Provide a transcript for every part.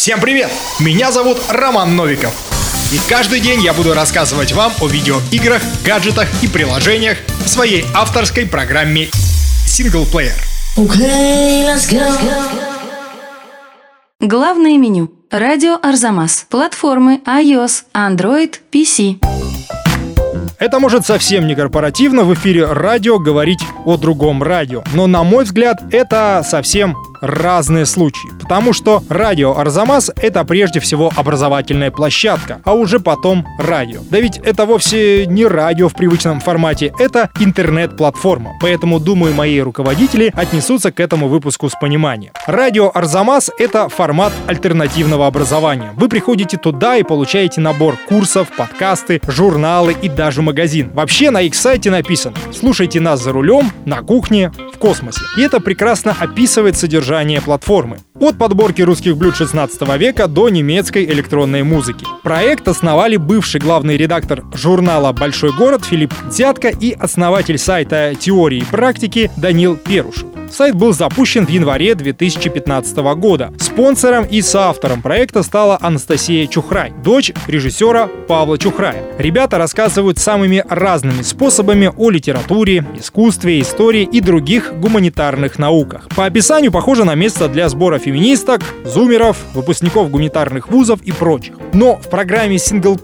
Всем привет! Меня зовут Роман Новиков. И каждый день я буду рассказывать вам о видеоиграх, гаджетах и приложениях в своей авторской программе Синглплеер. Okay, let's go. Главное меню. Радио Арзамас. Платформы iOS, Android, PC. Это может совсем не корпоративно в эфире радио говорить о другом радио. Но, на мой взгляд, это совсем разные случаи. Потому что радио Арзамас — это прежде всего образовательная площадка, а уже потом радио. Да ведь это вовсе не радио в привычном формате, это интернет-платформа. Поэтому, думаю, мои руководители отнесутся к этому выпуску с пониманием. Радио Арзамас — это формат альтернативного образования. Вы приходите туда и получаете набор курсов, подкасты, журналы и даже магазин. Вообще на их сайте написано «Слушайте нас за рулем, на кухне, космосе». И это прекрасно описывает содержание платформы. От подборки русских блюд 16 века до немецкой электронной музыки. Проект основали бывший главный редактор журнала «Большой город» Филипп Дзятко и основатель сайта теории и практики Данил Перушев. Сайт был запущен в январе 2015 года. Спонсором и соавтором проекта стала Анастасия Чухрай, дочь режиссера Павла Чухрая. Ребята рассказывают самыми разными способами о литературе, искусстве, истории и других гуманитарных науках. По описанию похоже на место для сбора феминисток, зумеров, выпускников гуманитарных вузов и прочих. Но в программе Single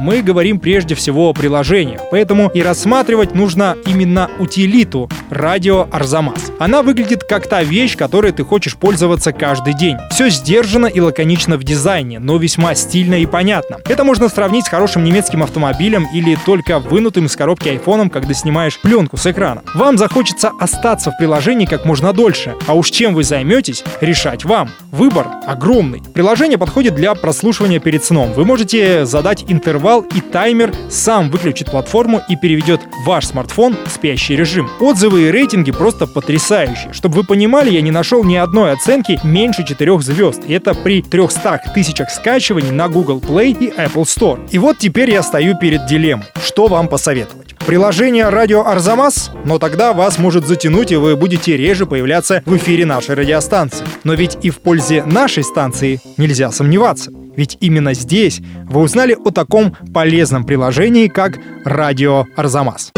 мы говорим прежде всего о приложениях, поэтому и рассматривать нужно именно утилиту радио Арзамас. Она выглядит как та вещь, которой ты хочешь пользоваться каждый день. Все сдержано и лаконично в дизайне, но весьма стильно и понятно. Это можно сравнить с хорошим немецким автомобилем или только вынутым из коробки айфоном, когда снимаешь пленку с экрана. Вам захочется остаться в приложении как можно дольше, а уж чем вы займетесь, решать вам. Выбор огромный. Приложение подходит для прослушивания перед сном. Вы можете задать интервал и таймер сам выключит платформу и переведет ваш смартфон в спящий режим. Отзывы и рейтинги просто потрясающие. Чтобы вы понимали, я не нашел ни одной оценки меньше 4 звезд. И это при 300 тысячах скачиваний на Google Play и Apple Store. И вот теперь я стою перед дилеммой. Что вам посоветовать? Приложение «Радио Арзамас»? Но тогда вас может затянуть, и вы будете реже появляться в эфире нашей радиостанции. Но ведь и в пользе нашей станции нельзя сомневаться. Ведь именно здесь вы узнали о таком полезном приложении, как «Радио Арзамас».